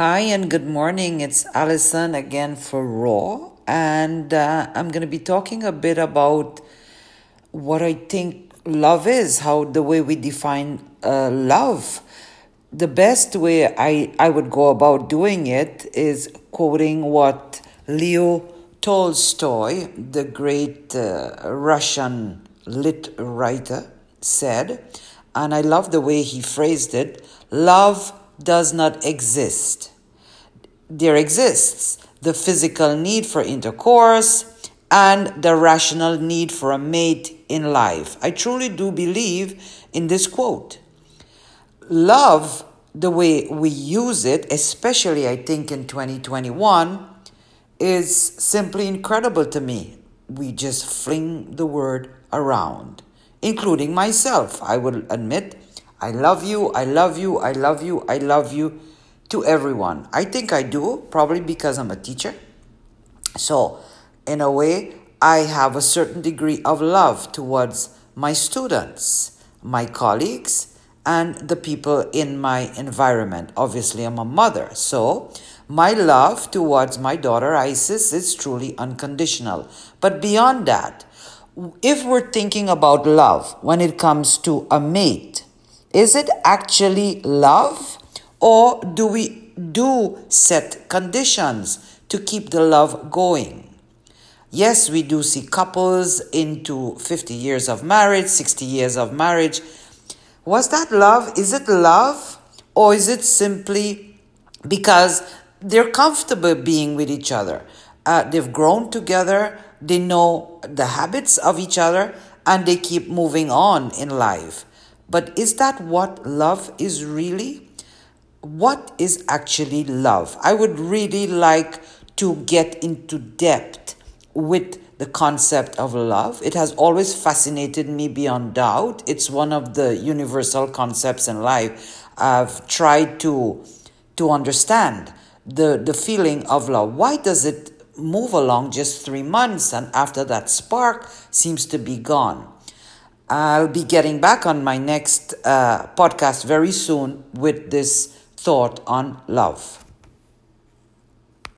Hi and good morning. It's Allyson again for Raw, and uh, I'm going to be talking a bit about what I think love is, how the way we define uh, love. The best way I, I would go about doing it is quoting what Leo Tolstoy, the great uh, Russian lit writer, said, and I love the way he phrased it love does not exist. There exists the physical need for intercourse and the rational need for a mate in life. I truly do believe in this quote. Love, the way we use it, especially I think in 2021, is simply incredible to me. We just fling the word around, including myself. I will admit I love you, I love you, I love you, I love you to everyone. I think I do, probably because I'm a teacher. So, in a way, I have a certain degree of love towards my students, my colleagues, and the people in my environment. Obviously, I'm a mother, so my love towards my daughter Isis is truly unconditional. But beyond that, if we're thinking about love when it comes to a mate, is it actually love or do we do set conditions to keep the love going? Yes, we do see couples into 50 years of marriage, 60 years of marriage. Was that love? Is it love? Or is it simply because they're comfortable being with each other? Uh, they've grown together, they know the habits of each other, and they keep moving on in life. But is that what love is really? What is actually love? I would really like to get into depth with the concept of love. It has always fascinated me beyond doubt. It's one of the universal concepts in life. I've tried to to understand the the feeling of love. Why does it move along just 3 months and after that spark seems to be gone? I'll be getting back on my next uh, podcast very soon with this thought on love.